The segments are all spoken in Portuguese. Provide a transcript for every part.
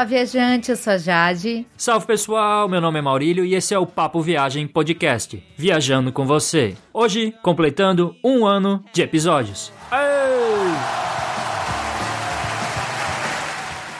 Olá, viajante, eu sou a Jade. Salve pessoal, meu nome é Maurílio e esse é o Papo Viagem Podcast, viajando com você. Hoje, completando um ano de episódios. Ei!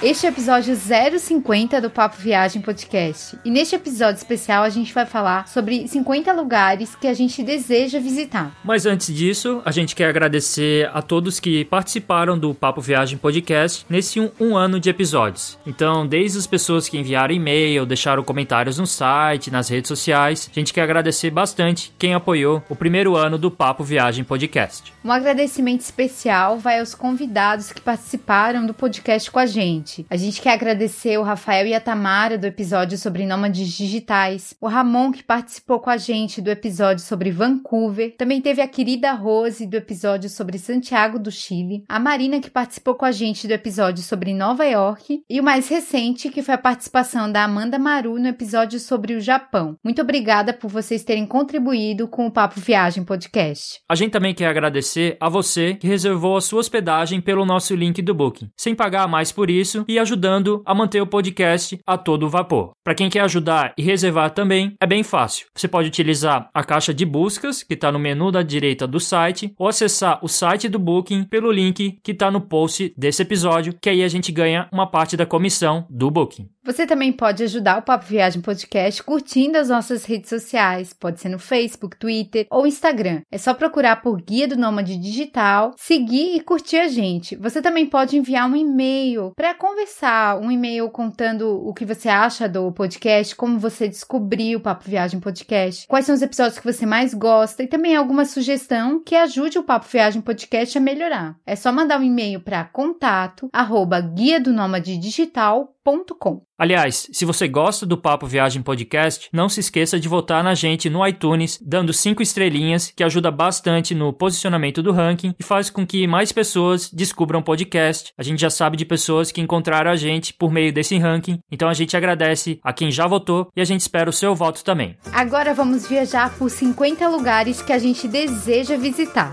Este é o episódio 050 do Papo Viagem Podcast. E neste episódio especial a gente vai falar sobre 50 lugares que a gente deseja visitar. Mas antes disso, a gente quer agradecer a todos que participaram do Papo Viagem Podcast nesse um, um ano de episódios. Então, desde as pessoas que enviaram e-mail, deixaram comentários no site, nas redes sociais, a gente quer agradecer bastante quem apoiou o primeiro ano do Papo Viagem Podcast. Um agradecimento especial vai aos convidados que participaram do podcast com a gente gente. A gente quer agradecer o Rafael e a Tamara do episódio sobre nômades digitais, o Ramon que participou com a gente do episódio sobre Vancouver, também teve a querida Rose do episódio sobre Santiago do Chile, a Marina que participou com a gente do episódio sobre Nova York e o mais recente que foi a participação da Amanda Maru no episódio sobre o Japão. Muito obrigada por vocês terem contribuído com o Papo Viagem Podcast. A gente também quer agradecer a você que reservou a sua hospedagem pelo nosso link do Booking, sem pagar mais por isso isso e ajudando a manter o podcast a todo vapor. Para quem quer ajudar e reservar também, é bem fácil. Você pode utilizar a caixa de buscas que está no menu da direita do site ou acessar o site do Booking pelo link que está no post desse episódio, que aí a gente ganha uma parte da comissão do Booking. Você também pode ajudar o Papo Viagem Podcast curtindo as nossas redes sociais, pode ser no Facebook, Twitter ou Instagram. É só procurar por Guia do Nômade Digital, seguir e curtir a gente. Você também pode enviar um e-mail para conversar, um e-mail contando o que você acha do podcast, como você descobriu o Papo Viagem Podcast, quais são os episódios que você mais gosta e também alguma sugestão que ajude o Papo Viagem Podcast a melhorar. É só mandar um e-mail para contato guia do nômade digital Aliás, se você gosta do Papo Viagem Podcast, não se esqueça de votar na gente no iTunes, dando cinco estrelinhas, que ajuda bastante no posicionamento do ranking e faz com que mais pessoas descubram o podcast. A gente já sabe de pessoas que encontraram a gente por meio desse ranking, então a gente agradece a quem já votou e a gente espera o seu voto também. Agora vamos viajar por 50 lugares que a gente deseja visitar.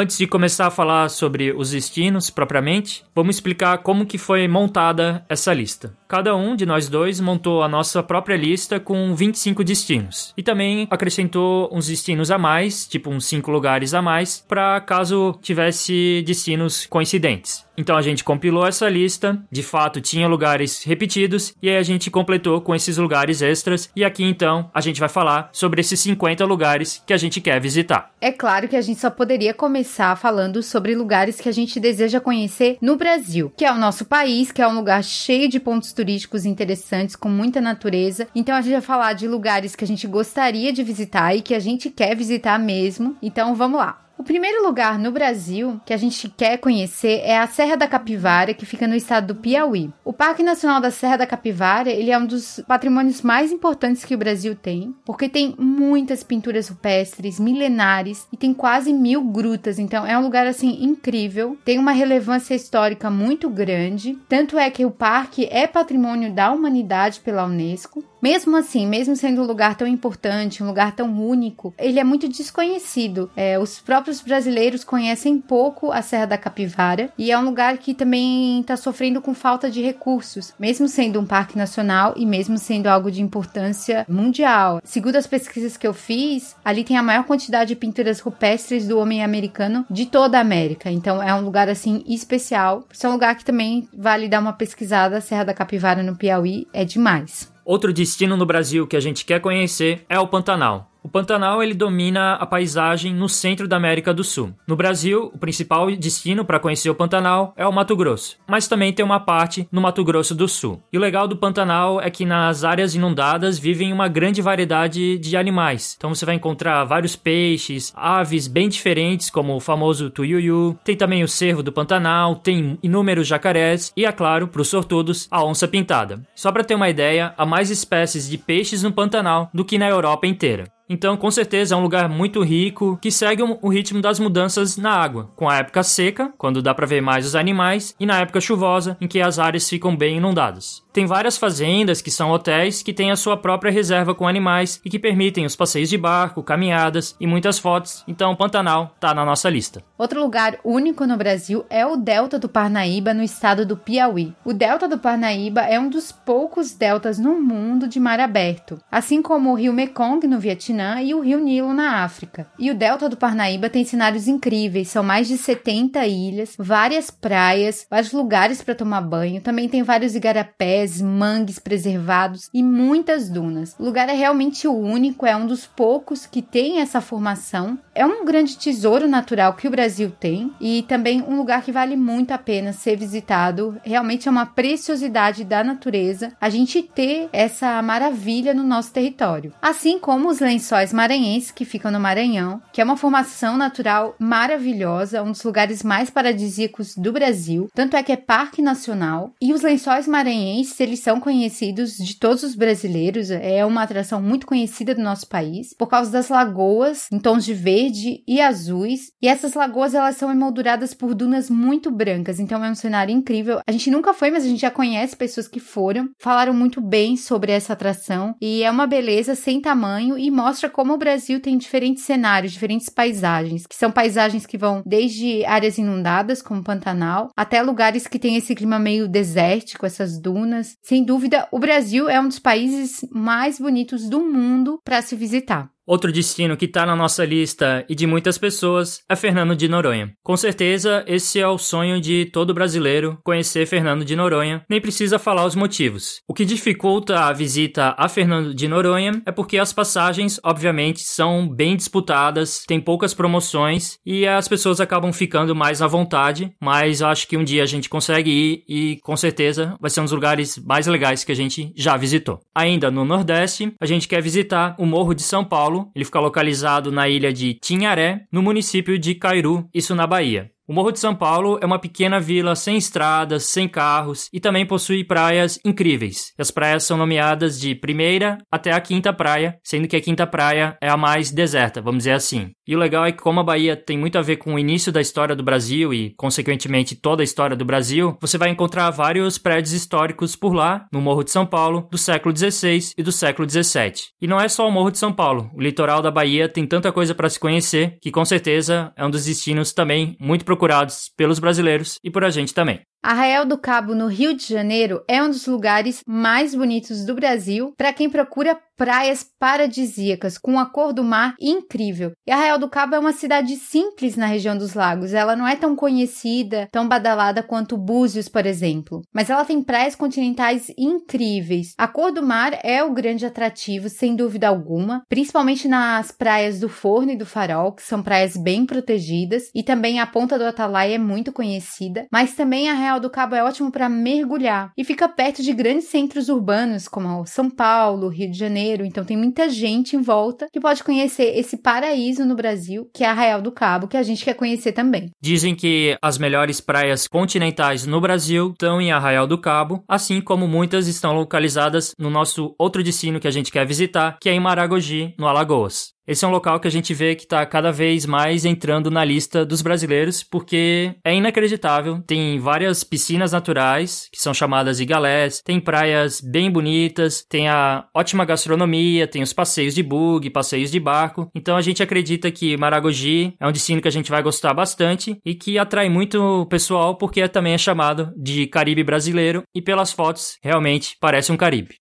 Antes de começar a falar sobre os destinos propriamente, vamos explicar como que foi montada essa lista. Cada um de nós dois montou a nossa própria lista com 25 destinos e também acrescentou uns destinos a mais, tipo uns 5 lugares a mais, para caso tivesse destinos coincidentes. Então a gente compilou essa lista, de fato tinha lugares repetidos, e aí a gente completou com esses lugares extras, e aqui então a gente vai falar sobre esses 50 lugares que a gente quer visitar. É claro que a gente só poderia começar falando sobre lugares que a gente deseja conhecer no Brasil, que é o nosso país, que é um lugar cheio de pontos turísticos interessantes, com muita natureza. Então a gente vai falar de lugares que a gente gostaria de visitar e que a gente quer visitar mesmo. Então vamos lá. O primeiro lugar no Brasil que a gente quer conhecer é a Serra da Capivara, que fica no estado do Piauí. O Parque Nacional da Serra da Capivara, ele é um dos patrimônios mais importantes que o Brasil tem, porque tem muitas pinturas rupestres, milenares, e tem quase mil grutas, então é um lugar, assim, incrível. Tem uma relevância histórica muito grande, tanto é que o parque é patrimônio da humanidade pela Unesco. Mesmo assim, mesmo sendo um lugar tão importante, um lugar tão único, ele é muito desconhecido. É, os próprios brasileiros conhecem pouco a Serra da Capivara e é um lugar que também está sofrendo com falta de recursos, mesmo sendo um parque nacional e mesmo sendo algo de importância mundial. Segundo as pesquisas que eu fiz, ali tem a maior quantidade de pinturas rupestres do homem americano de toda a América. Então é um lugar assim especial. é um lugar que também vale dar uma pesquisada. A Serra da Capivara no Piauí é demais. Outro destino no Brasil que a gente quer conhecer é o Pantanal. O Pantanal ele domina a paisagem no centro da América do Sul. No Brasil, o principal destino para conhecer o Pantanal é o Mato Grosso, mas também tem uma parte no Mato Grosso do Sul. E o legal do Pantanal é que nas áreas inundadas vivem uma grande variedade de animais. Então você vai encontrar vários peixes, aves bem diferentes, como o famoso tuiuiu, tem também o cervo do Pantanal, tem inúmeros jacarés e, é claro, para os sortudos, a onça pintada. Só para ter uma ideia, há mais espécies de peixes no Pantanal do que na Europa inteira. Então, com certeza, é um lugar muito rico que segue o ritmo das mudanças na água, com a época seca, quando dá para ver mais os animais, e na época chuvosa, em que as áreas ficam bem inundadas. Tem várias fazendas que são hotéis que têm a sua própria reserva com animais e que permitem os passeios de barco, caminhadas e muitas fotos. Então, Pantanal tá na nossa lista. Outro lugar único no Brasil é o Delta do Parnaíba, no estado do Piauí. O Delta do Parnaíba é um dos poucos deltas no mundo de mar aberto, assim como o Rio Mekong no Vietnã e o Rio Nilo na África. E o delta do Parnaíba tem cenários incríveis, são mais de 70 ilhas, várias praias, vários lugares para tomar banho, também tem vários igarapés, mangues preservados e muitas dunas. O lugar é realmente único, é um dos poucos que tem essa formação. É um grande tesouro natural que o Brasil tem e também um lugar que vale muito a pena ser visitado. Realmente é uma preciosidade da natureza a gente ter essa maravilha no nosso território. Assim como os lençóis maranhenses que ficam no Maranhão, que é uma formação natural maravilhosa, um dos lugares mais paradisíacos do Brasil. Tanto é que é parque nacional. E os lençóis maranhenses, eles são conhecidos de todos os brasileiros, é uma atração muito conhecida do nosso país, por causa das lagoas em tons de verde e azuis. E essas lagoas, elas são emolduradas por dunas muito brancas, então é um cenário incrível. A gente nunca foi, mas a gente já conhece pessoas que foram, falaram muito bem sobre essa atração e é uma beleza sem tamanho e mostra mostra como o Brasil tem diferentes cenários, diferentes paisagens, que são paisagens que vão desde áreas inundadas, como Pantanal, até lugares que têm esse clima meio desértico, essas dunas. Sem dúvida, o Brasil é um dos países mais bonitos do mundo para se visitar. Outro destino que está na nossa lista e de muitas pessoas é Fernando de Noronha. Com certeza, esse é o sonho de todo brasileiro conhecer Fernando de Noronha, nem precisa falar os motivos. O que dificulta a visita a Fernando de Noronha é porque as passagens, obviamente, são bem disputadas, tem poucas promoções e as pessoas acabam ficando mais à vontade, mas acho que um dia a gente consegue ir e com certeza vai ser um dos lugares mais legais que a gente já visitou. Ainda no Nordeste, a gente quer visitar o Morro de São Paulo ele fica localizado na ilha de Tinharé, no município de Cairu, isso na Bahia. O Morro de São Paulo é uma pequena vila sem estradas, sem carros e também possui praias incríveis. As praias são nomeadas de primeira até a quinta praia, sendo que a quinta praia é a mais deserta, vamos dizer assim. E o legal é que como a Bahia tem muito a ver com o início da história do Brasil e consequentemente toda a história do Brasil, você vai encontrar vários prédios históricos por lá, no Morro de São Paulo, do século XVI e do século XVII. E não é só o Morro de São Paulo, o litoral da Bahia tem tanta coisa para se conhecer que com certeza é um dos destinos também muito procurados pelos brasileiros e por a gente também. Arraial do Cabo, no Rio de Janeiro, é um dos lugares mais bonitos do Brasil para quem procura praias paradisíacas, com a cor do mar incrível. E Arraial do Cabo é uma cidade simples na região dos lagos. Ela não é tão conhecida, tão badalada quanto Búzios, por exemplo. Mas ela tem praias continentais incríveis. A cor do mar é o grande atrativo, sem dúvida alguma, principalmente nas praias do Forno e do Farol, que são praias bem protegidas, e também a Ponta do Atalaia é muito conhecida, mas também Arraial do Cabo é ótimo para mergulhar e fica perto de grandes centros urbanos como São Paulo, Rio de Janeiro, então tem muita gente em volta que pode conhecer esse paraíso no Brasil, que é Arraial do Cabo, que a gente quer conhecer também. Dizem que as melhores praias continentais no Brasil estão em Arraial do Cabo, assim como muitas estão localizadas no nosso outro destino que a gente quer visitar, que é em Maragogi, no Alagoas. Esse é um local que a gente vê que está cada vez mais entrando na lista dos brasileiros, porque é inacreditável. Tem várias piscinas naturais, que são chamadas igalés, tem praias bem bonitas, tem a ótima gastronomia, tem os passeios de bug, passeios de barco. Então a gente acredita que Maragogi é um destino que a gente vai gostar bastante e que atrai muito o pessoal, porque também é chamado de Caribe brasileiro e pelas fotos realmente parece um Caribe.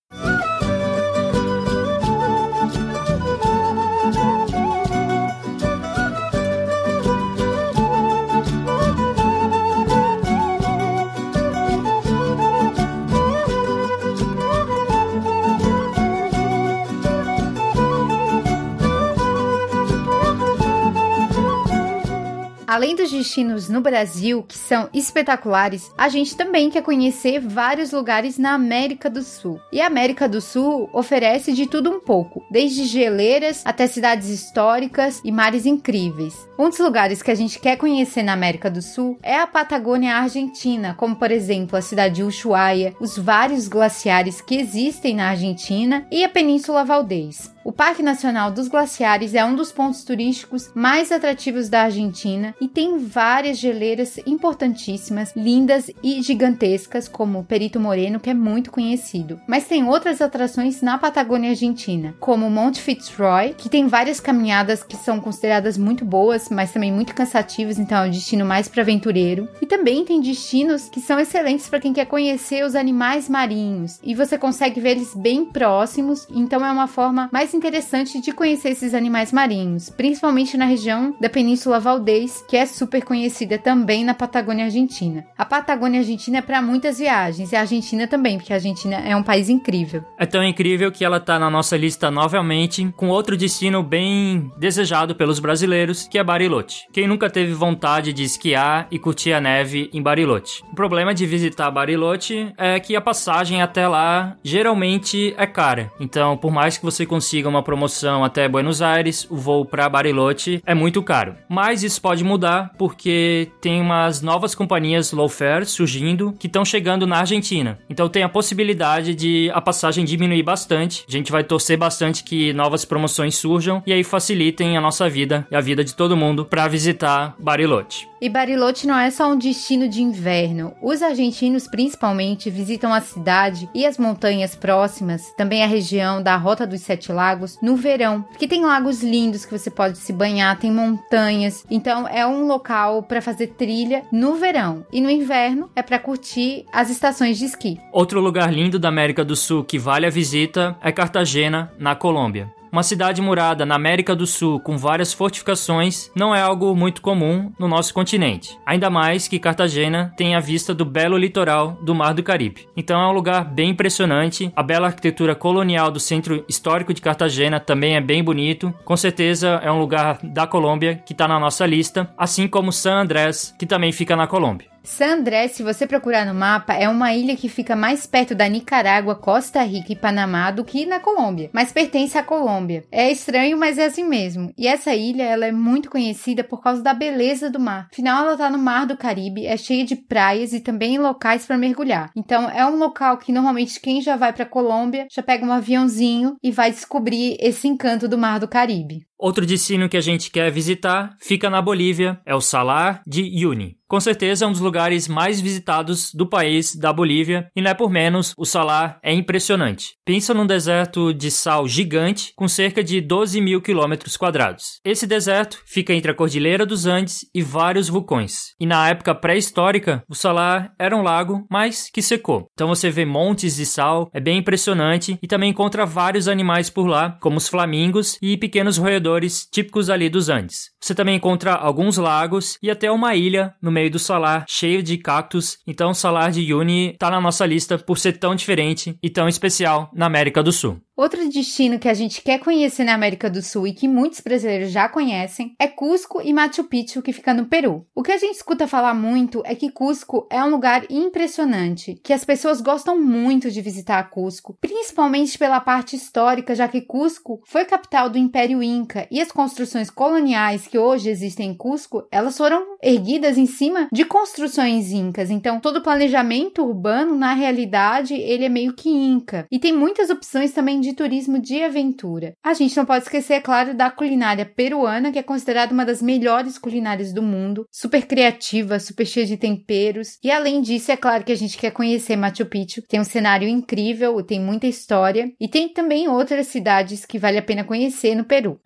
Além dos destinos no Brasil, que são espetaculares, a gente também quer conhecer vários lugares na América do Sul. E a América do Sul oferece de tudo um pouco, desde geleiras até cidades históricas e mares incríveis. Um dos lugares que a gente quer conhecer na América do Sul é a Patagônia Argentina, como por exemplo a cidade de Ushuaia, os vários glaciares que existem na Argentina e a Península Valdez. O Parque Nacional dos Glaciares é um dos pontos turísticos mais atrativos da Argentina e tem várias geleiras importantíssimas, lindas e gigantescas, como o Perito Moreno, que é muito conhecido. Mas tem outras atrações na Patagônia Argentina, como o Monte Fitzroy, que tem várias caminhadas que são consideradas muito boas, mas também muito cansativas, então é um destino mais para aventureiro. E também tem destinos que são excelentes para quem quer conhecer os animais marinhos e você consegue ver eles bem próximos, então é uma forma mais interessante de conhecer esses animais marinhos, principalmente na região da Península Valdez, que é super conhecida também na Patagônia Argentina. A Patagônia Argentina é para muitas viagens e a Argentina também, porque a Argentina é um país incrível. É tão incrível que ela tá na nossa lista novamente, com outro destino bem desejado pelos brasileiros, que é Bariloche. Quem nunca teve vontade de esquiar e curtir a neve em Bariloche? O problema de visitar Bariloche é que a passagem até lá geralmente é cara. Então, por mais que você consiga uma promoção até Buenos Aires, o voo para Bariloche é muito caro. Mas isso pode mudar porque tem umas novas companhias low fare surgindo que estão chegando na Argentina. Então tem a possibilidade de a passagem diminuir bastante. A gente vai torcer bastante que novas promoções surjam e aí facilitem a nossa vida e a vida de todo mundo para visitar Bariloche. E Bariloche não é só um destino de inverno. Os argentinos, principalmente, visitam a cidade e as montanhas próximas, também a região da Rota dos Sete Lagos, no verão, porque tem lagos lindos que você pode se banhar, tem montanhas. Então é um local para fazer trilha no verão. E no inverno é para curtir as estações de esqui. Outro lugar lindo da América do Sul que vale a visita é Cartagena, na Colômbia. Uma cidade murada na América do Sul com várias fortificações não é algo muito comum no nosso continente. Ainda mais que Cartagena tem a vista do belo litoral do Mar do Caribe. Então é um lugar bem impressionante. A bela arquitetura colonial do centro histórico de Cartagena também é bem bonito. Com certeza é um lugar da Colômbia que está na nossa lista, assim como San Andrés, que também fica na Colômbia. San Andrés, se você procurar no mapa, é uma ilha que fica mais perto da Nicarágua, Costa Rica e Panamá do que na Colômbia, mas pertence à Colômbia. É estranho, mas é assim mesmo. E essa ilha, ela é muito conhecida por causa da beleza do mar. Afinal, ela está no Mar do Caribe, é cheia de praias e também locais para mergulhar. Então, é um local que normalmente quem já vai para Colômbia já pega um aviãozinho e vai descobrir esse encanto do Mar do Caribe. Outro destino que a gente quer visitar fica na Bolívia, é o Salar de Uyuni. Com certeza é um dos lugares mais visitados do país, da Bolívia, e não é por menos, o salar é impressionante. Pensa num deserto de sal gigante com cerca de 12 mil quilômetros quadrados. Esse deserto fica entre a Cordilheira dos Andes e vários vulcões. E na época pré-histórica, o salar era um lago, mas que secou. Então você vê montes de sal, é bem impressionante, e também encontra vários animais por lá, como os flamingos e pequenos roedores típicos ali dos Andes. Você também encontra alguns lagos e até uma ilha no meio do salar, cheio de cactos. Então, o salar de Uyuni tá na nossa lista por ser tão diferente e tão especial na América do Sul. Outro destino que a gente quer conhecer na América do Sul e que muitos brasileiros já conhecem é Cusco e Machu Picchu, que fica no Peru. O que a gente escuta falar muito é que Cusco é um lugar impressionante, que as pessoas gostam muito de visitar Cusco, principalmente pela parte histórica, já que Cusco foi capital do Império Inca e as construções coloniais que hoje existem em Cusco, elas foram erguidas em cima de construções incas. Então, todo o planejamento urbano, na realidade, ele é meio que inca. E tem muitas opções também de de turismo de aventura. A gente não pode esquecer, é claro, da culinária peruana, que é considerada uma das melhores culinárias do mundo, super criativa, super cheia de temperos. E além disso, é claro que a gente quer conhecer Machu Picchu, tem um cenário incrível, tem muita história e tem também outras cidades que vale a pena conhecer no Peru.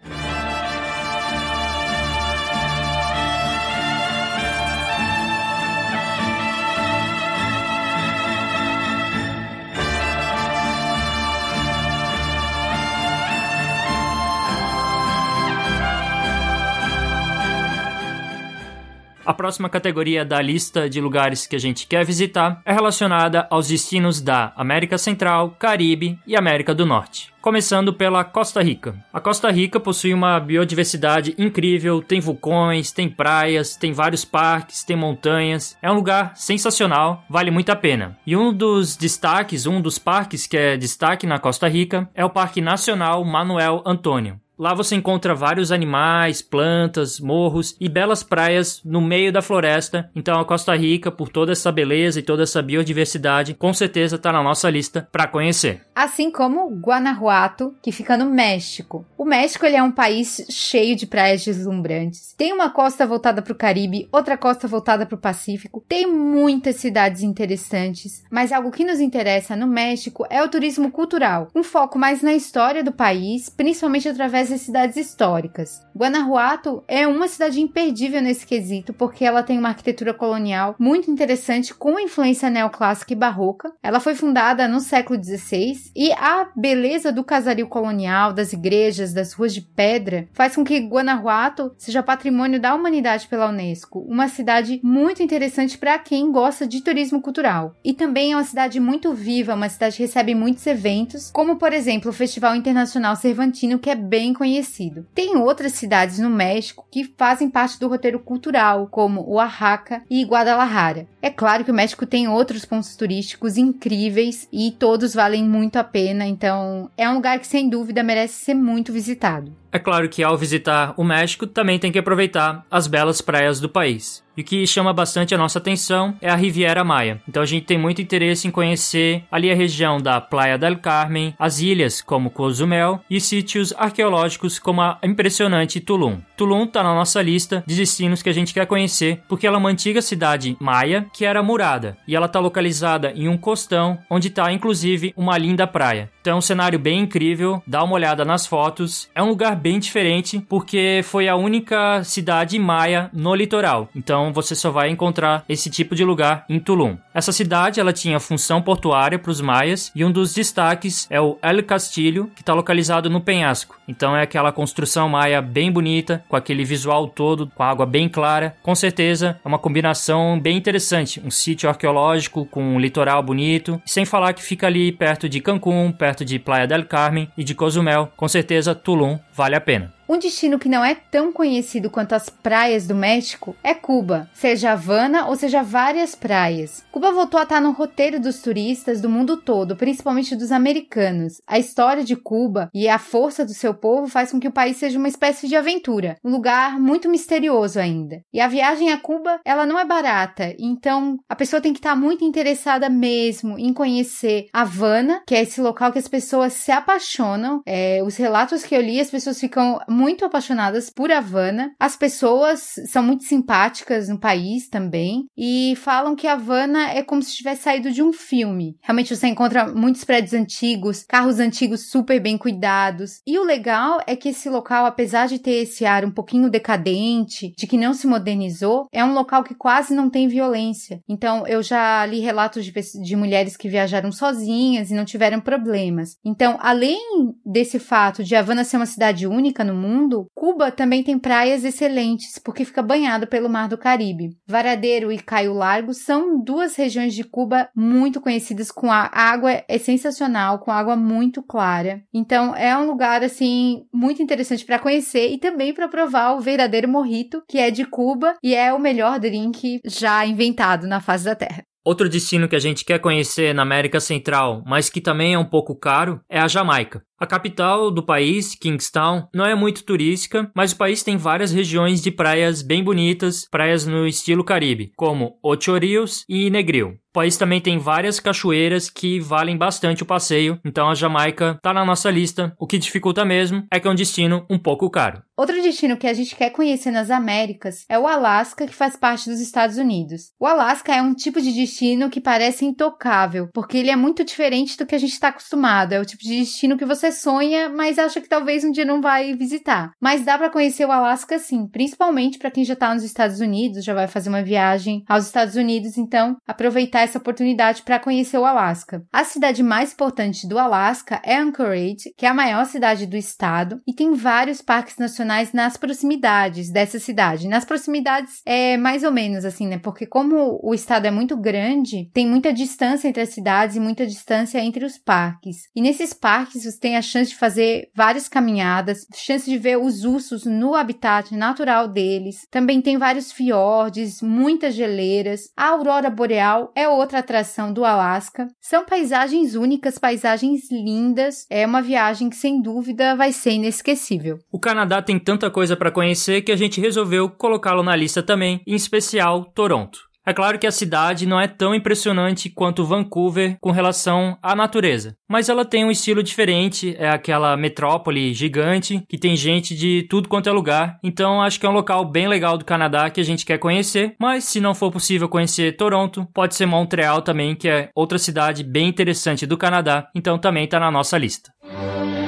A próxima categoria da lista de lugares que a gente quer visitar é relacionada aos destinos da América Central, Caribe e América do Norte começando pela Costa Rica. A Costa Rica possui uma biodiversidade incrível, tem vulcões, tem praias, tem vários parques, tem montanhas. É um lugar sensacional, vale muito a pena. E um dos destaques, um dos parques que é destaque na Costa Rica é o Parque Nacional Manuel Antônio. Lá você encontra vários animais, plantas, morros e belas praias no meio da floresta. Então a Costa Rica, por toda essa beleza e toda essa biodiversidade, com certeza está na nossa lista para conhecer. Assim como Guanajuato, que fica no México. O México ele é um país cheio de praias deslumbrantes. Tem uma costa voltada para o Caribe, outra costa voltada para o Pacífico. Tem muitas cidades interessantes, mas algo que nos interessa no México é o turismo cultural, um foco mais na história do país, principalmente através das cidades históricas. Guanajuato é uma cidade imperdível nesse quesito porque ela tem uma arquitetura colonial muito interessante com influência neoclássica e barroca. Ela foi fundada no século XVI e a beleza do casario colonial, das igrejas, das ruas de pedra faz com que Guanajuato seja patrimônio da humanidade pela Unesco, uma cidade muito interessante para quem gosta de turismo cultural. E também é uma cidade muito viva, uma cidade que recebe muitos eventos, como por exemplo o Festival Internacional Cervantino, que é bem conhecido. Tem outras cidades no México que fazem parte do roteiro cultural, como Oaxaca e Guadalajara. É claro que o México tem outros pontos turísticos incríveis e todos valem muito a pena, então é um lugar que sem dúvida merece ser muito visitado. É claro que ao visitar o México também tem que aproveitar as belas praias do país. E o que chama bastante a nossa atenção é a Riviera Maia. Então a gente tem muito interesse em conhecer ali a região da Playa del Carmen, as ilhas como Cozumel e sítios arqueológicos como a impressionante Tulum. Tulum está na nossa lista de destinos que a gente quer conhecer porque ela é uma antiga cidade maia que era murada e ela está localizada em um costão onde está inclusive uma linda praia. Então um cenário bem incrível, dá uma olhada nas fotos. É um lugar bem diferente porque foi a única cidade maia no litoral. Então você só vai encontrar esse tipo de lugar em Tulum. Essa cidade ela tinha função portuária para os maias e um dos destaques é o El Castillo, que está localizado no penhasco. Então é aquela construção maia bem bonita, com aquele visual todo, com água bem clara. Com certeza é uma combinação bem interessante, um sítio arqueológico com um litoral bonito, sem falar que fica ali perto de Cancún, perto de Playa del Carmen e de Cozumel, com certeza Tulum vale a pena. Um destino que não é tão conhecido quanto as praias do México é Cuba, seja Havana ou seja várias praias. Cuba voltou a estar no roteiro dos turistas do mundo todo, principalmente dos americanos. A história de Cuba e a força do seu povo faz com que o país seja uma espécie de aventura, um lugar muito misterioso ainda. E a viagem a Cuba, ela não é barata, então a pessoa tem que estar muito interessada mesmo em conhecer Havana, que é esse local que as pessoas se apaixonam. É, os relatos que eu li, as pessoas ficam muito apaixonadas por Havana. As pessoas são muito simpáticas no país também e falam que Havana é como se tivesse saído de um filme. Realmente você encontra muitos prédios antigos, carros antigos super bem cuidados. E o legal é que esse local, apesar de ter esse ar um pouquinho decadente, de que não se modernizou, é um local que quase não tem violência. Então eu já li relatos de, de mulheres que viajaram sozinhas e não tiveram problemas. Então, além desse fato de Havana ser uma cidade única no mundo, Cuba também tem praias excelentes porque fica banhado pelo Mar do Caribe. Varadeiro e Caio Largo são duas regiões de Cuba muito conhecidas com a água é sensacional, com água muito clara. Então é um lugar assim muito interessante para conhecer e também para provar o verdadeiro morrito, que é de Cuba e é o melhor drink já inventado na face da Terra. Outro destino que a gente quer conhecer na América Central, mas que também é um pouco caro, é a Jamaica. A capital do país, Kingstown, não é muito turística, mas o país tem várias regiões de praias bem bonitas, praias no estilo Caribe, como Ocho Rios e Negril. O país também tem várias cachoeiras que valem bastante o passeio, então a Jamaica está na nossa lista. O que dificulta mesmo é que é um destino um pouco caro. Outro destino que a gente quer conhecer nas Américas é o Alasca, que faz parte dos Estados Unidos. O Alasca é um tipo de destino que parece intocável, porque ele é muito diferente do que a gente está acostumado. É o tipo de destino que você sonha, mas acha que talvez um dia não vai visitar. Mas dá para conhecer o Alasca sim, principalmente para quem já está nos Estados Unidos, já vai fazer uma viagem aos Estados Unidos, então aproveitar essa oportunidade para conhecer o Alasca. A cidade mais importante do Alasca é Anchorage, que é a maior cidade do estado, e tem vários parques nacionais nas proximidades dessa cidade. Nas proximidades é mais ou menos assim, né? Porque como o estado é muito grande, tem muita distância entre as cidades e muita distância entre os parques. E nesses parques você tem a chance de fazer várias caminhadas, chance de ver os ursos no habitat natural deles. Também tem vários fiordes, muitas geleiras. A aurora boreal é outra atração do Alasca. São paisagens únicas, paisagens lindas. É uma viagem que sem dúvida vai ser inesquecível. O Canadá tem tanta coisa para conhecer que a gente resolveu colocá-lo na lista também, em especial Toronto. É claro que a cidade não é tão impressionante quanto Vancouver com relação à natureza, mas ela tem um estilo diferente, é aquela metrópole gigante que tem gente de tudo quanto é lugar, então acho que é um local bem legal do Canadá que a gente quer conhecer, mas se não for possível conhecer Toronto, pode ser Montreal também, que é outra cidade bem interessante do Canadá, então também está na nossa lista. Na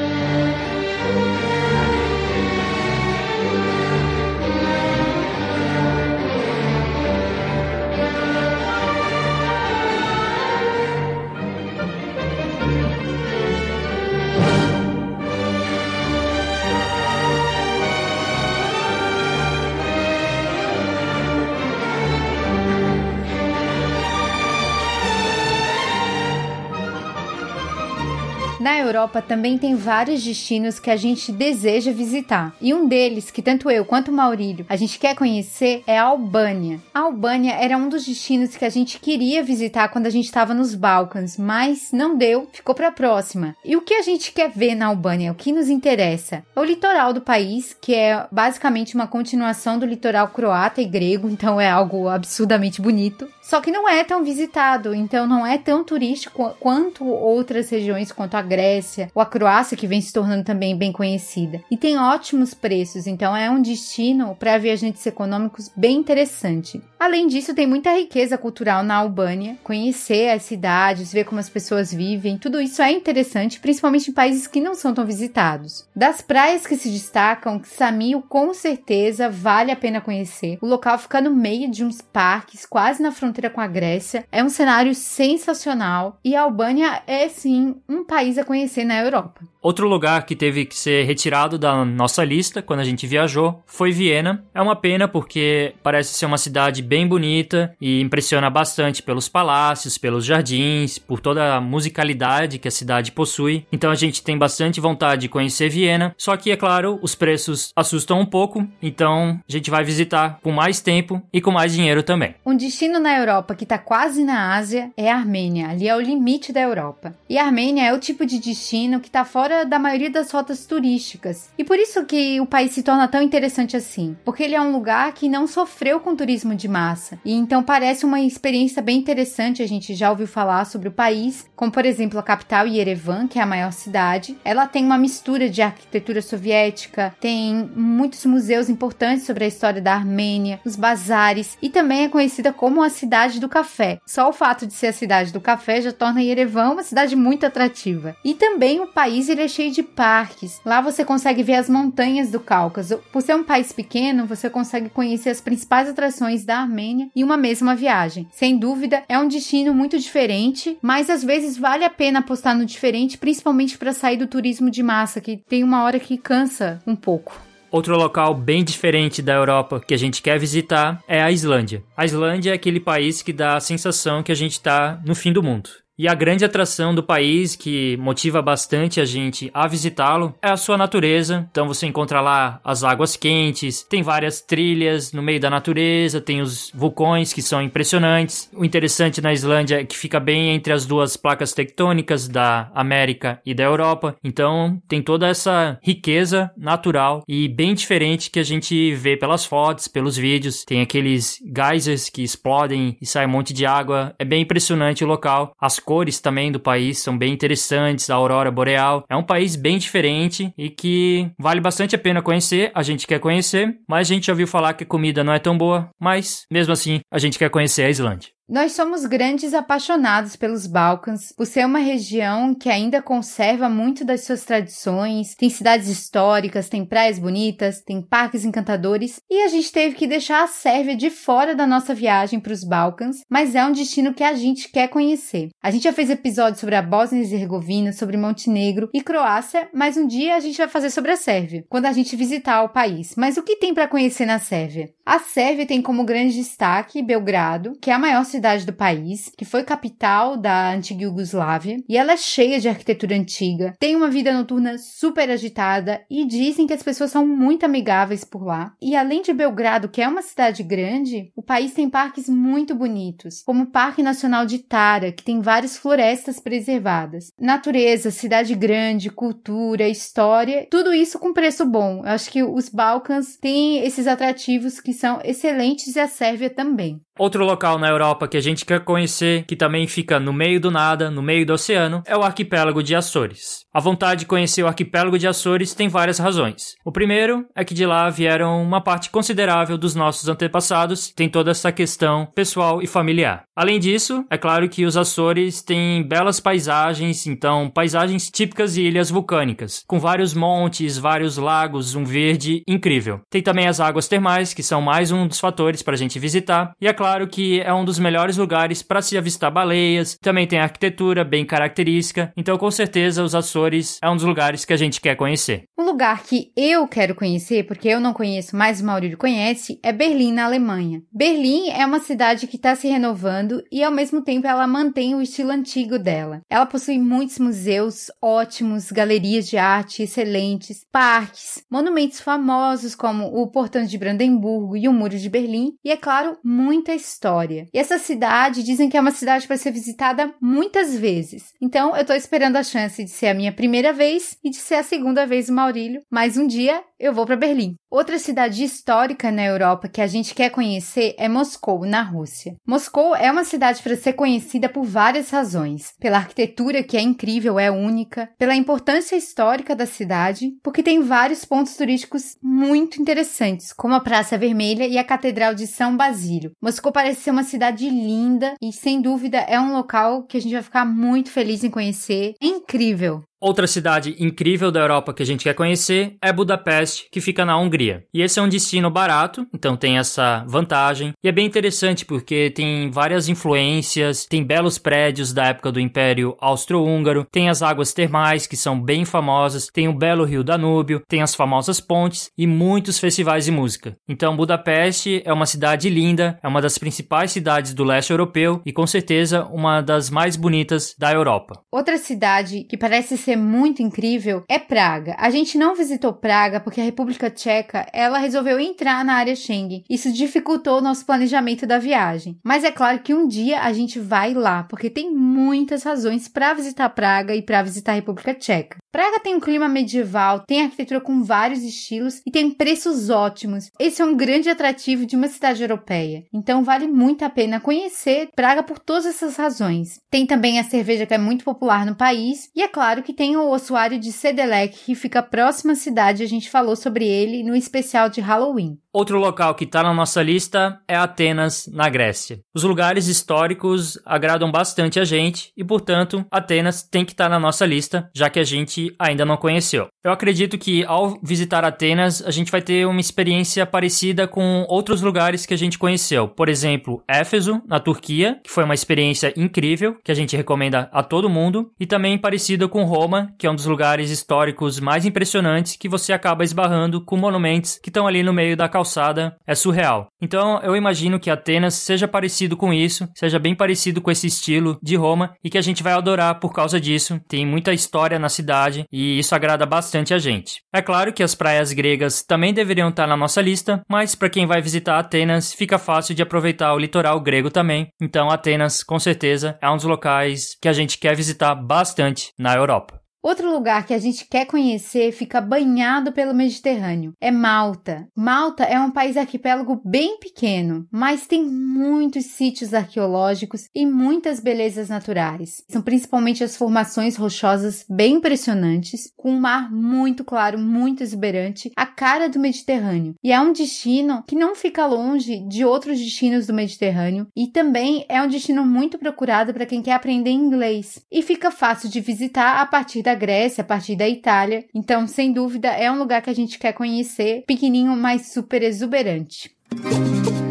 Europa também tem vários destinos que a gente deseja visitar. E um deles, que tanto eu quanto o Maurílio a gente quer conhecer, é a Albânia. A Albânia era um dos destinos que a gente queria visitar quando a gente estava nos Balcãs, mas não deu, ficou para a próxima. E o que a gente quer ver na Albânia, o que nos interessa? É o litoral do país, que é basicamente uma continuação do litoral croata e grego, então é algo absurdamente bonito. Só que não é tão visitado, então não é tão turístico quanto outras regiões, quanto a Grécia, ou a Croácia, que vem se tornando também bem conhecida. E tem ótimos preços, então é um destino para viajantes econômicos bem interessante. Além disso, tem muita riqueza cultural na Albânia. Conhecer as cidades, ver como as pessoas vivem, tudo isso é interessante, principalmente em países que não são tão visitados. Das praias que se destacam, Samil com certeza vale a pena conhecer. O local fica no meio de uns parques, quase na fronteira com a Grécia. É um cenário sensacional e a Albânia é sim um país a conhecer na Europa. Outro lugar que teve que ser retirado da nossa lista quando a gente viajou foi Viena. É uma pena porque parece ser uma cidade bem bonita e impressiona bastante pelos palácios, pelos jardins, por toda a musicalidade que a cidade possui. Então a gente tem bastante vontade de conhecer Viena. Só que, é claro, os preços assustam um pouco. Então a gente vai visitar com mais tempo e com mais dinheiro também. Um destino na Europa que está quase na Ásia é a Armênia. Ali é o limite da Europa. E a Armênia é o tipo de destino que está fora fora da maioria das rotas turísticas. E por isso que o país se torna tão interessante assim, porque ele é um lugar que não sofreu com turismo de massa. E então parece uma experiência bem interessante, a gente já ouviu falar sobre o país, como por exemplo a capital Yerevan, que é a maior cidade. Ela tem uma mistura de arquitetura soviética, tem muitos museus importantes sobre a história da Armênia, os bazares e também é conhecida como a cidade do café. Só o fato de ser a cidade do café já torna Yerevan uma cidade muito atrativa. E também o país ele é cheio de parques. Lá você consegue ver as montanhas do Cáucaso. Por ser um país pequeno, você consegue conhecer as principais atrações da Armênia em uma mesma viagem. Sem dúvida, é um destino muito diferente, mas às vezes vale a pena apostar no diferente, principalmente para sair do turismo de massa, que tem uma hora que cansa um pouco. Outro local bem diferente da Europa que a gente quer visitar é a Islândia. A Islândia é aquele país que dá a sensação que a gente está no fim do mundo. E a grande atração do país que motiva bastante a gente a visitá-lo é a sua natureza. Então você encontra lá as águas quentes, tem várias trilhas no meio da natureza, tem os vulcões que são impressionantes. O interessante na Islândia é que fica bem entre as duas placas tectônicas da América e da Europa. Então tem toda essa riqueza natural e bem diferente que a gente vê pelas fotos, pelos vídeos. Tem aqueles geysers que explodem e sai um monte de água. É bem impressionante o local. As cores também do país são bem interessantes, a aurora boreal. É um país bem diferente e que vale bastante a pena conhecer. A gente quer conhecer, mas a gente já ouviu falar que a comida não é tão boa, mas mesmo assim a gente quer conhecer a Islândia. Nós somos grandes apaixonados pelos Balcãs, por ser uma região que ainda conserva muito das suas tradições, tem cidades históricas, tem praias bonitas, tem parques encantadores, e a gente teve que deixar a Sérvia de fora da nossa viagem para os Balcãs, mas é um destino que a gente quer conhecer. A gente já fez episódios sobre a Bósnia e Herzegovina, sobre Montenegro e Croácia, mas um dia a gente vai fazer sobre a Sérvia, quando a gente visitar o país. Mas o que tem para conhecer na Sérvia? A Sérvia tem como grande destaque Belgrado, que é a maior cidade do país, que foi capital da antiga Iugoslávia, e ela é cheia de arquitetura antiga, tem uma vida noturna super agitada e dizem que as pessoas são muito amigáveis por lá. E além de Belgrado, que é uma cidade grande, o país tem parques muito bonitos, como o Parque Nacional de Tara, que tem várias florestas preservadas. Natureza, cidade grande, cultura, história, tudo isso com preço bom. Eu acho que os Balcãs têm esses atrativos que são excelentes e a Sérvia também. Outro local na Europa que a gente quer conhecer, que também fica no meio do nada, no meio do oceano, é o arquipélago de Açores. A vontade de conhecer o arquipélago de Açores tem várias razões. O primeiro é que de lá vieram uma parte considerável dos nossos antepassados, tem toda essa questão pessoal e familiar. Além disso, é claro que os Açores têm belas paisagens, então paisagens típicas de ilhas vulcânicas, com vários montes, vários lagos, um verde incrível. Tem também as águas termais, que são mais um dos fatores para a gente visitar, e é claro claro que é um dos melhores lugares para se avistar baleias, também tem arquitetura bem característica, então com certeza os Açores é um dos lugares que a gente quer conhecer. Um lugar que eu quero conhecer, porque eu não conheço, mas o Maurílio conhece, é Berlim, na Alemanha. Berlim é uma cidade que está se renovando e ao mesmo tempo ela mantém o estilo antigo dela. Ela possui muitos museus ótimos, galerias de arte excelentes, parques, monumentos famosos como o Portão de Brandemburgo e o Muro de Berlim, e é claro, muita história. E essa cidade dizem que é uma cidade para ser visitada muitas vezes. Então eu tô esperando a chance de ser a minha primeira vez e de ser a segunda vez do Maurílio, mas um dia eu vou para Berlim. Outra cidade histórica na Europa que a gente quer conhecer é Moscou, na Rússia. Moscou é uma cidade para ser conhecida por várias razões: pela arquitetura que é incrível, é única, pela importância histórica da cidade, porque tem vários pontos turísticos muito interessantes, como a Praça Vermelha e a Catedral de São Basílio. Moscou parece ser uma cidade linda e sem dúvida é um local que a gente vai ficar muito feliz em conhecer. É incrível. Outra cidade incrível da Europa que a gente quer conhecer é Budapeste, que fica na Hungria. E esse é um destino barato, então tem essa vantagem. E é bem interessante porque tem várias influências, tem belos prédios da época do Império Austro-Húngaro, tem as águas termais que são bem famosas, tem o belo rio Danúbio, tem as famosas pontes e muitos festivais de música. Então Budapeste é uma cidade linda, é uma das principais cidades do leste europeu e com certeza uma das mais bonitas da Europa. Outra cidade que parece ser muito incrível é Praga. A gente não visitou Praga porque a República Tcheca ela resolveu entrar na área Schengen. Isso dificultou o nosso planejamento da viagem. Mas é claro que um dia a gente vai lá porque tem muitas razões para visitar Praga e para visitar a República Tcheca. Praga tem um clima medieval, tem arquitetura com vários estilos e tem preços ótimos. Esse é um grande atrativo de uma cidade europeia. Então vale muito a pena conhecer Praga por todas essas razões. Tem também a cerveja que é muito popular no país e é claro que tem o ossuário de Sedelec, que fica próxima à cidade, a gente falou sobre ele no especial de Halloween. Outro local que está na nossa lista é Atenas, na Grécia. Os lugares históricos agradam bastante a gente e, portanto, Atenas tem que estar tá na nossa lista, já que a gente ainda não conheceu. Eu acredito que ao visitar Atenas, a gente vai ter uma experiência parecida com outros lugares que a gente conheceu. Por exemplo, Éfeso, na Turquia, que foi uma experiência incrível, que a gente recomenda a todo mundo, e também parecida com Roma, que é um dos lugares históricos mais impressionantes que você acaba esbarrando com monumentos que estão ali no meio da calçada é surreal. Então eu imagino que Atenas seja parecido com isso, seja bem parecido com esse estilo de Roma e que a gente vai adorar por causa disso. Tem muita história na cidade e isso agrada bastante a gente. É claro que as praias gregas também deveriam estar na nossa lista, mas para quem vai visitar Atenas, fica fácil de aproveitar o litoral grego também. Então Atenas, com certeza, é um dos locais que a gente quer visitar bastante na Europa. Outro lugar que a gente quer conhecer fica banhado pelo Mediterrâneo. É Malta. Malta é um país arquipélago bem pequeno, mas tem muitos sítios arqueológicos e muitas belezas naturais. São principalmente as formações rochosas bem impressionantes, com um mar muito claro, muito exuberante, a cara do Mediterrâneo. E é um destino que não fica longe de outros destinos do Mediterrâneo e também é um destino muito procurado para quem quer aprender inglês. E fica fácil de visitar a partir da Grécia, a partir da Itália. Então, sem dúvida, é um lugar que a gente quer conhecer, pequenininho, mas super exuberante. Um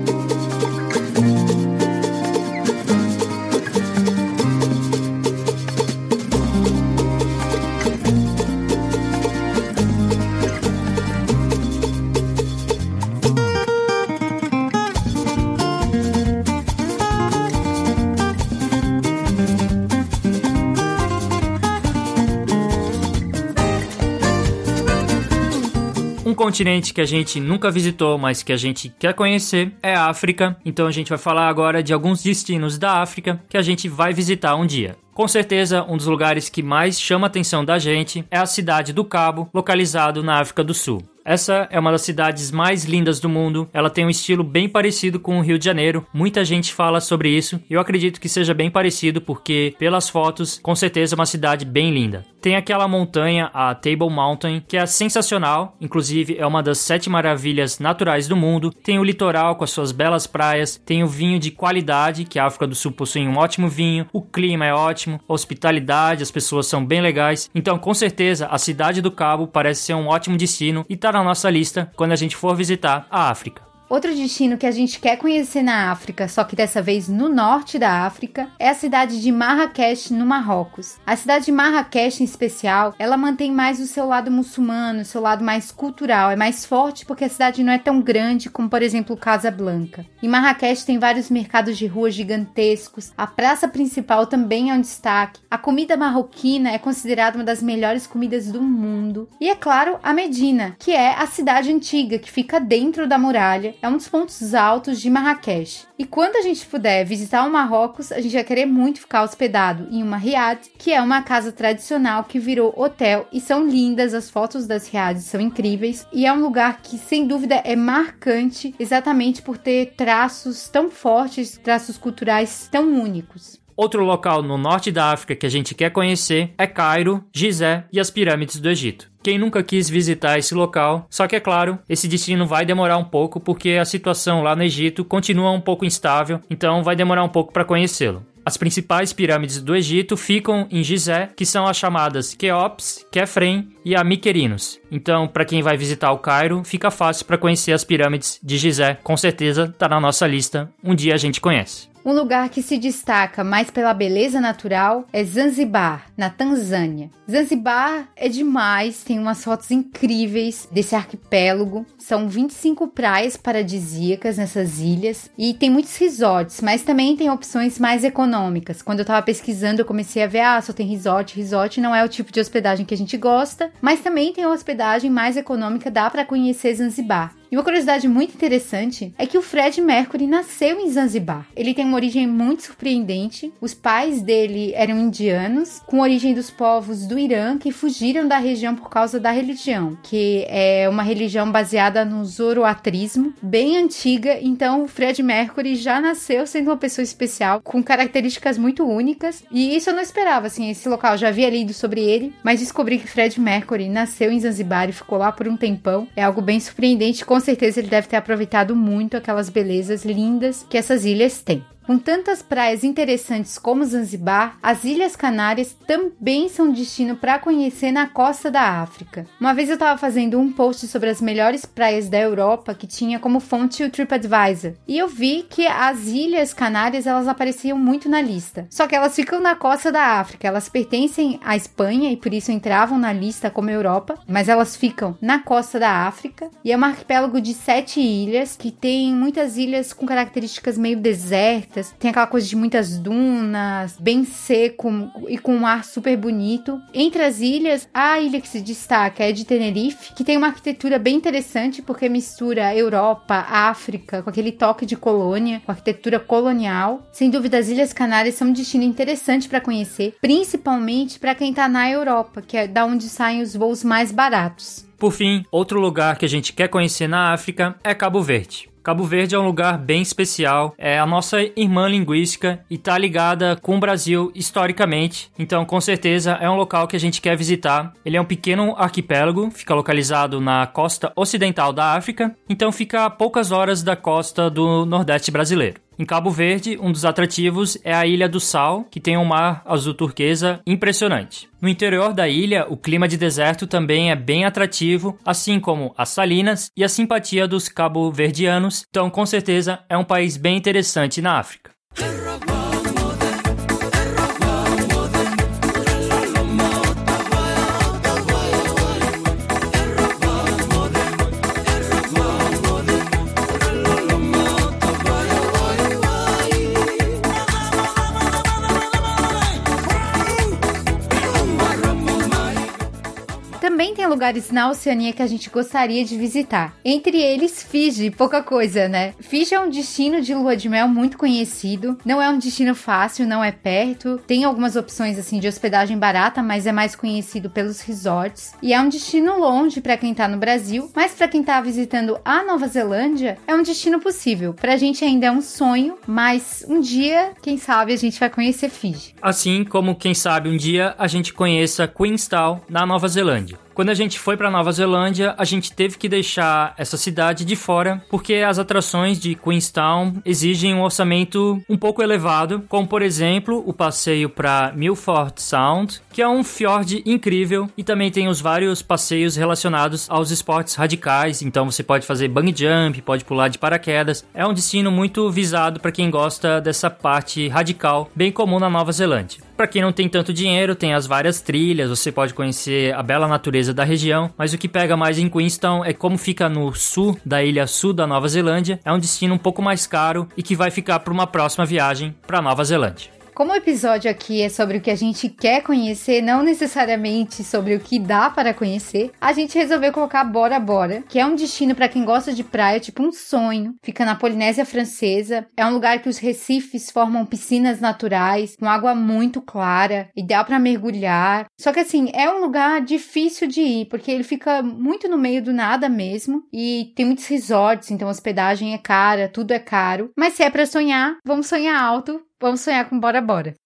continente que a gente nunca visitou, mas que a gente quer conhecer é a África. Então a gente vai falar agora de alguns destinos da África que a gente vai visitar um dia. Com certeza, um dos lugares que mais chama a atenção da gente é a cidade do Cabo, localizado na África do Sul. Essa é uma das cidades mais lindas do mundo. Ela tem um estilo bem parecido com o Rio de Janeiro. Muita gente fala sobre isso eu acredito que seja bem parecido porque, pelas fotos, com certeza é uma cidade bem linda. Tem aquela montanha, a Table Mountain, que é sensacional, inclusive é uma das sete maravilhas naturais do mundo. Tem o litoral com as suas belas praias, tem o vinho de qualidade, que a África do Sul possui um ótimo vinho, o clima é ótimo, a hospitalidade, as pessoas são bem legais. Então, com certeza, a cidade do Cabo parece ser um ótimo destino e tá na nossa lista quando a gente for visitar a África. Outro destino que a gente quer conhecer na África, só que dessa vez no norte da África, é a cidade de Marrakech, no Marrocos. A cidade de Marrakech, em especial, ela mantém mais o seu lado muçulmano, o seu lado mais cultural, é mais forte porque a cidade não é tão grande como, por exemplo, Casablanca. Em Marrakech tem vários mercados de rua gigantescos, a praça principal também é um destaque, a comida marroquina é considerada uma das melhores comidas do mundo, e é claro, a Medina, que é a cidade antiga que fica dentro da muralha é um dos pontos altos de Marrakech. E quando a gente puder visitar o Marrocos, a gente vai querer muito ficar hospedado em uma riad, que é uma casa tradicional que virou hotel e são lindas, as fotos das riads são incríveis e é um lugar que sem dúvida é marcante exatamente por ter traços tão fortes, traços culturais tão únicos. Outro local no norte da África que a gente quer conhecer é Cairo, Gizé e as pirâmides do Egito. Quem nunca quis visitar esse local, só que é claro, esse destino vai demorar um pouco porque a situação lá no Egito continua um pouco instável, então vai demorar um pouco para conhecê-lo. As principais pirâmides do Egito ficam em Gizé, que são as chamadas Keops, Kefren e a Miquerinos. Então, para quem vai visitar o Cairo, fica fácil para conhecer as pirâmides de Gizé. Com certeza está na nossa lista. Um dia a gente conhece. Um lugar que se destaca mais pela beleza natural é Zanzibar, na Tanzânia. Zanzibar é demais, tem umas fotos incríveis desse arquipélago. São 25 praias paradisíacas nessas ilhas e tem muitos resorts, mas também tem opções mais econômicas. Quando eu tava pesquisando, eu comecei a ver, ah, só tem resort. Resort não é o tipo de hospedagem que a gente gosta, mas também tem hospedagem mais econômica, dá para conhecer Zanzibar. E uma curiosidade muito interessante é que o Fred Mercury nasceu em Zanzibar. Ele tem uma origem muito surpreendente. Os pais dele eram indianos, com origem dos povos do Irã que fugiram da região por causa da religião, que é uma religião baseada no zoroatrismo, bem antiga. Então, o Fred Mercury já nasceu sendo uma pessoa especial, com características muito únicas. E isso eu não esperava, assim, esse local. já havia lido sobre ele, mas descobri que Fred Mercury nasceu em Zanzibar e ficou lá por um tempão. É algo bem surpreendente. Com certeza ele deve ter aproveitado muito aquelas belezas lindas que essas ilhas têm. Com tantas praias interessantes como Zanzibar, as Ilhas Canárias também são destino para conhecer na costa da África. Uma vez eu estava fazendo um post sobre as melhores praias da Europa que tinha como fonte o TripAdvisor, e eu vi que as Ilhas Canárias elas apareciam muito na lista. Só que elas ficam na costa da África, elas pertencem à Espanha e por isso entravam na lista como Europa, mas elas ficam na costa da África e é um arquipélago de sete ilhas que tem muitas ilhas com características meio desérticas bonitas. Tem aquela coisa de muitas dunas, bem seco e com um ar super bonito. Entre as ilhas, a ilha que se destaca é de Tenerife, que tem uma arquitetura bem interessante porque mistura Europa, África, com aquele toque de colônia, com arquitetura colonial. Sem dúvida, as Ilhas Canárias são um destino interessante para conhecer, principalmente para quem está na Europa, que é da onde saem os voos mais baratos. Por fim, outro lugar que a gente quer conhecer na África é Cabo Verde. Cabo Verde é um lugar bem especial, é a nossa irmã linguística e está ligada com o Brasil historicamente, então com certeza é um local que a gente quer visitar. Ele é um pequeno arquipélago, fica localizado na costa ocidental da África, então fica a poucas horas da costa do Nordeste brasileiro. Em Cabo Verde, um dos atrativos é a Ilha do Sal, que tem um mar azul turquesa impressionante. No interior da ilha, o clima de deserto também é bem atrativo, assim como as salinas e a simpatia dos cabo-verdianos, então com certeza é um país bem interessante na África. Tem lugares na Oceania que a gente gostaria de visitar. Entre eles, Fiji, pouca coisa, né? Fiji é um destino de lua de mel muito conhecido. Não é um destino fácil, não é perto. Tem algumas opções assim de hospedagem barata, mas é mais conhecido pelos resorts. E é um destino longe para quem tá no Brasil, mas para quem tá visitando a Nova Zelândia, é um destino possível. Pra gente ainda é um sonho, mas um dia, quem sabe, a gente vai conhecer Fiji. Assim como quem sabe um dia a gente conheça Queenstown na Nova Zelândia. Quando a gente foi para Nova Zelândia, a gente teve que deixar essa cidade de fora porque as atrações de Queenstown exigem um orçamento um pouco elevado, como por exemplo o passeio para Milford Sound, que é um fjord incrível e também tem os vários passeios relacionados aos esportes radicais. Então você pode fazer bungee jump, pode pular de paraquedas. É um destino muito visado para quem gosta dessa parte radical, bem comum na Nova Zelândia. Para quem não tem tanto dinheiro, tem as várias trilhas, você pode conhecer a bela natureza da região, mas o que pega mais em Queenstown é como fica no sul da ilha sul da Nova Zelândia. É um destino um pouco mais caro e que vai ficar para uma próxima viagem para Nova Zelândia. Como o episódio aqui é sobre o que a gente quer conhecer, não necessariamente sobre o que dá para conhecer, a gente resolveu colocar Bora Bora, que é um destino para quem gosta de praia, tipo um sonho. Fica na Polinésia Francesa. É um lugar que os recifes formam piscinas naturais, com água muito clara, ideal para mergulhar. Só que assim, é um lugar difícil de ir, porque ele fica muito no meio do nada mesmo e tem muitos resorts, então hospedagem é cara, tudo é caro. Mas se é para sonhar, vamos sonhar alto Vamos sonhar com Bora Bora.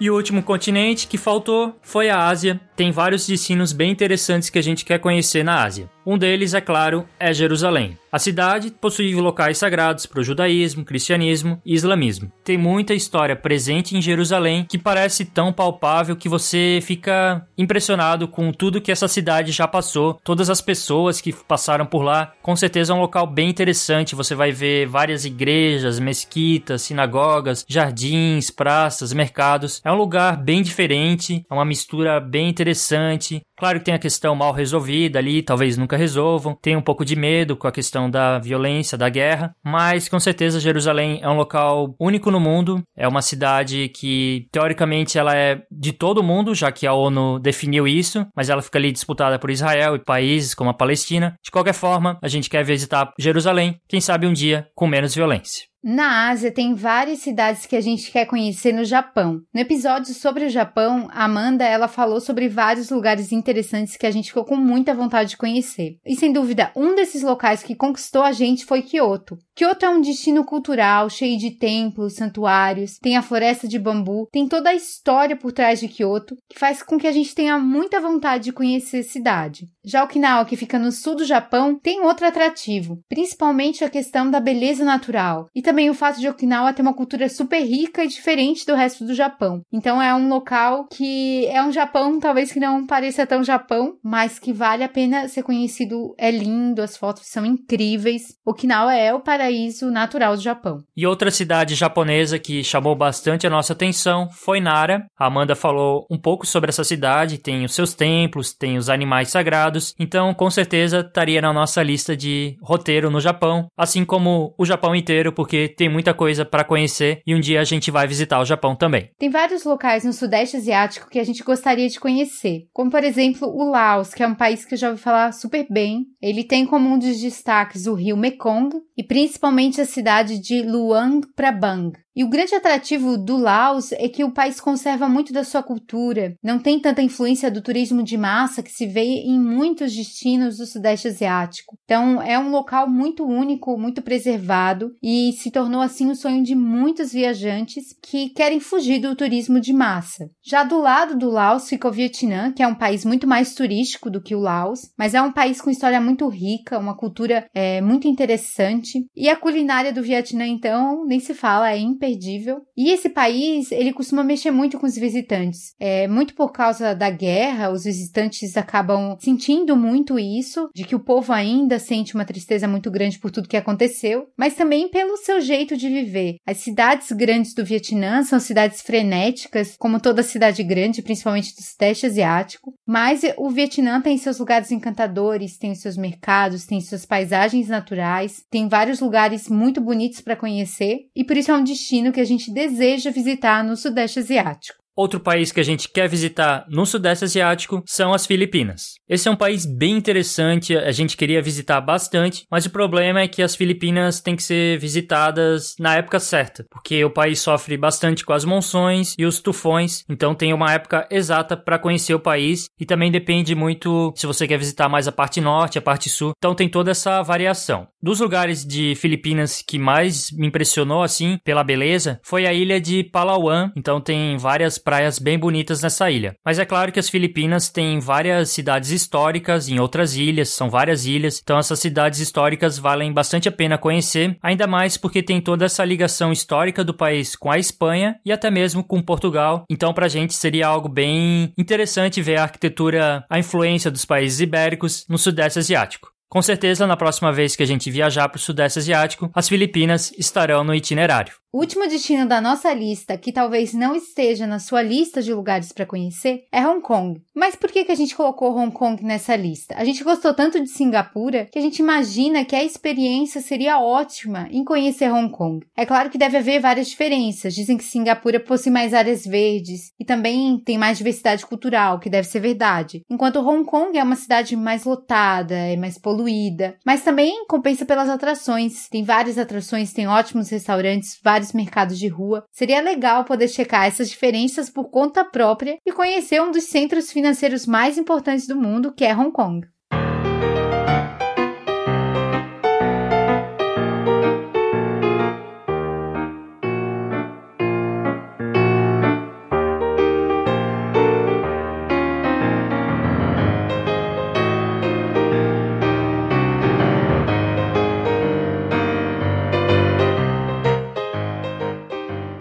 E o último continente que faltou foi a Ásia. Tem vários destinos bem interessantes que a gente quer conhecer na Ásia. Um deles, é claro, é Jerusalém. A cidade possui locais sagrados para o judaísmo, cristianismo e islamismo. Tem muita história presente em Jerusalém que parece tão palpável que você fica impressionado com tudo que essa cidade já passou, todas as pessoas que passaram por lá. Com certeza é um local bem interessante. Você vai ver várias igrejas, mesquitas, sinagogas, jardins, praças, mercados. É um lugar bem diferente, é uma mistura bem interessante. Claro que tem a questão mal resolvida ali, talvez nunca resolvam. Tem um pouco de medo com a questão da violência, da guerra, mas com certeza Jerusalém é um local único no mundo. É uma cidade que teoricamente ela é de todo mundo, já que a ONU definiu isso, mas ela fica ali disputada por Israel e países como a Palestina. De qualquer forma, a gente quer visitar Jerusalém, quem sabe um dia com menos violência. Na Ásia tem várias cidades que a gente quer conhecer no Japão. No episódio sobre o Japão, a Amanda ela falou sobre vários lugares interessantes que a gente ficou com muita vontade de conhecer. E sem dúvida, um desses locais que conquistou a gente foi Kyoto. Kyoto é um destino cultural cheio de templos, santuários, tem a floresta de bambu, tem toda a história por trás de Kyoto, que faz com que a gente tenha muita vontade de conhecer a cidade. Já Okinawa, que fica no sul do Japão, tem outro atrativo, principalmente a questão da beleza natural e também o fato de Okinawa ter uma cultura super rica e diferente do resto do Japão. Então é um local que é um Japão talvez que não pareça tão Japão, mas que vale a pena ser conhecido. É lindo, as fotos são incríveis. Okinawa é o paraíso natural do Japão. E outra cidade japonesa que chamou bastante a nossa atenção foi Nara. A Amanda falou um pouco sobre essa cidade, tem os seus templos, tem os animais sagrados, então com certeza estaria na nossa lista de roteiro no Japão, assim como o Japão inteiro, porque tem muita coisa para conhecer e um dia a gente vai visitar o Japão também. Tem vários locais no Sudeste Asiático que a gente gostaria de conhecer, como por exemplo o Laos, que é um país que eu já ouvi falar super bem. Ele tem como um dos destaques o rio Mekong e principalmente a cidade de Luang Prabang, e o grande atrativo do Laos é que o país conserva muito da sua cultura, não tem tanta influência do turismo de massa que se vê em muitos destinos do Sudeste Asiático. Então, é um local muito único, muito preservado e se tornou assim o sonho de muitos viajantes que querem fugir do turismo de massa. Já do lado do Laos fica o Vietnã, que é um país muito mais turístico do que o Laos, mas é um país com história muito rica, uma cultura é, muito interessante. E a culinária do Vietnã, então, nem se fala, é imperdível. E esse país, ele costuma mexer muito com os visitantes. É, muito por causa da guerra, os visitantes acabam sentindo muito isso, de que o povo ainda sente uma tristeza muito grande por tudo que aconteceu, mas também pelo seu jeito de viver. As cidades grandes do Vietnã são cidades frenéticas, como toda cidade grande, principalmente do Sudeste Asiático, mas o Vietnã tem seus lugares encantadores, tem seus mercados, tem suas paisagens naturais, tem vários lugares muito bonitos para conhecer, e por isso é um destino destino que a gente deseja visitar no Sudeste Asiático. Outro país que a gente quer visitar no Sudeste Asiático são as Filipinas. Esse é um país bem interessante, a gente queria visitar bastante, mas o problema é que as Filipinas têm que ser visitadas na época certa, porque o país sofre bastante com as monções e os tufões, então tem uma época exata para conhecer o país e também depende muito se você quer visitar mais a parte norte, a parte sul, então tem toda essa variação. Dos lugares de Filipinas que mais me impressionou assim pela beleza foi a ilha de Palawan, então tem várias praias bem bonitas nessa ilha. Mas é claro que as Filipinas têm várias cidades históricas em outras ilhas, são várias ilhas, então essas cidades históricas valem bastante a pena conhecer, ainda mais porque tem toda essa ligação histórica do país com a Espanha e até mesmo com Portugal. Então pra gente seria algo bem interessante ver a arquitetura, a influência dos países ibéricos no Sudeste Asiático. Com certeza, na próxima vez que a gente viajar para o Sudeste Asiático, as Filipinas estarão no itinerário. O último destino da nossa lista, que talvez não esteja na sua lista de lugares para conhecer, é Hong Kong. Mas por que, que a gente colocou Hong Kong nessa lista? A gente gostou tanto de Singapura que a gente imagina que a experiência seria ótima em conhecer Hong Kong. É claro que deve haver várias diferenças. Dizem que Singapura possui mais áreas verdes e também tem mais diversidade cultural, que deve ser verdade. Enquanto Hong Kong é uma cidade mais lotada, é mais poluída, mas também compensa pelas atrações. Tem várias atrações, tem ótimos restaurantes, vários vários mercados de rua. Seria legal poder checar essas diferenças por conta própria e conhecer um dos centros financeiros mais importantes do mundo, que é Hong Kong.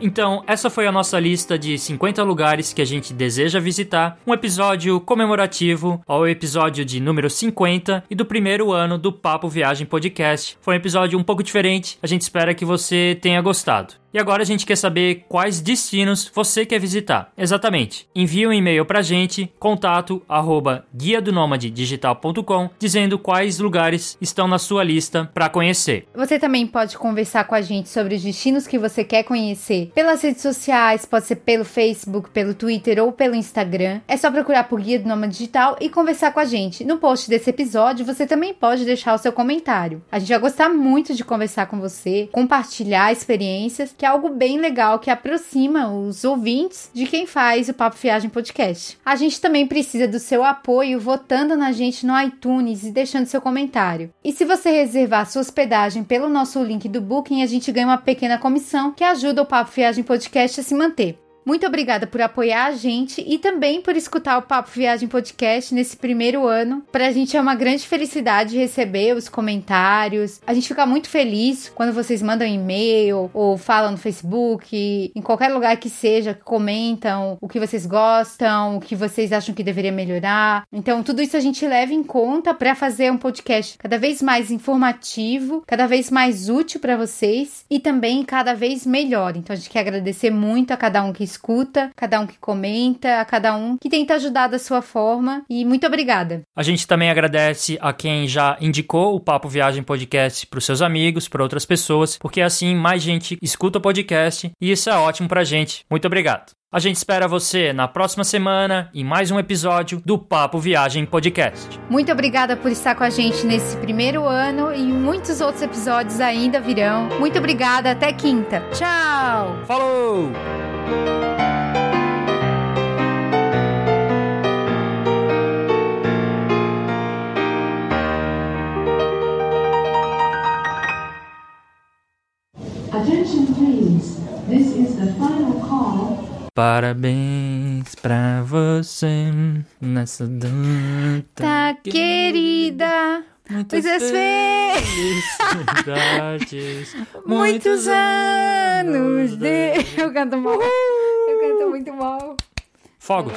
Então, essa foi a nossa lista de 50 lugares que a gente deseja visitar, um episódio comemorativo ao episódio de número 50 e do primeiro ano do Papo Viagem Podcast. Foi um episódio um pouco diferente, a gente espera que você tenha gostado. E agora a gente quer saber quais destinos você quer visitar. Exatamente. Envie um e-mail pra gente, contato arroba guia do digital.com, dizendo quais lugares estão na sua lista para conhecer. Você também pode conversar com a gente sobre os destinos que você quer conhecer pelas redes sociais, pode ser pelo Facebook, pelo Twitter ou pelo Instagram. É só procurar por Guia do Nômade Digital e conversar com a gente. No post desse episódio, você também pode deixar o seu comentário. A gente vai gostar muito de conversar com você, compartilhar experiências que é algo bem legal que aproxima os ouvintes de quem faz o Papo Viagem Podcast. A gente também precisa do seu apoio votando na gente no iTunes e deixando seu comentário. E se você reservar sua hospedagem pelo nosso link do Booking, a gente ganha uma pequena comissão que ajuda o Papo Viagem Podcast a se manter. Muito obrigada por apoiar a gente e também por escutar o Papo Viagem Podcast nesse primeiro ano. Pra gente é uma grande felicidade receber os comentários. A gente fica muito feliz quando vocês mandam e-mail ou falam no Facebook, em qualquer lugar que seja, comentam o que vocês gostam, o que vocês acham que deveria melhorar. Então, tudo isso a gente leva em conta para fazer um podcast cada vez mais informativo, cada vez mais útil para vocês e também cada vez melhor. Então, a gente quer agradecer muito a cada um que escuta, cada um que comenta, a cada um que tenta ajudar da sua forma. E muito obrigada. A gente também agradece a quem já indicou o Papo Viagem Podcast para os seus amigos, para outras pessoas, porque assim mais gente escuta o podcast e isso é ótimo pra gente. Muito obrigado. A gente espera você na próxima semana em mais um episódio do Papo Viagem Podcast. Muito obrigada por estar com a gente nesse primeiro ano e muitos outros episódios ainda virão. Muito obrigada, até quinta. Tchau! Falou! Attention please, this is the final call Parabéns pra você nessa data. Tá, querida. Muitas Muitas felicidades. Muitos anos de. Eu canto mal. Eu canto muito mal. Fogo.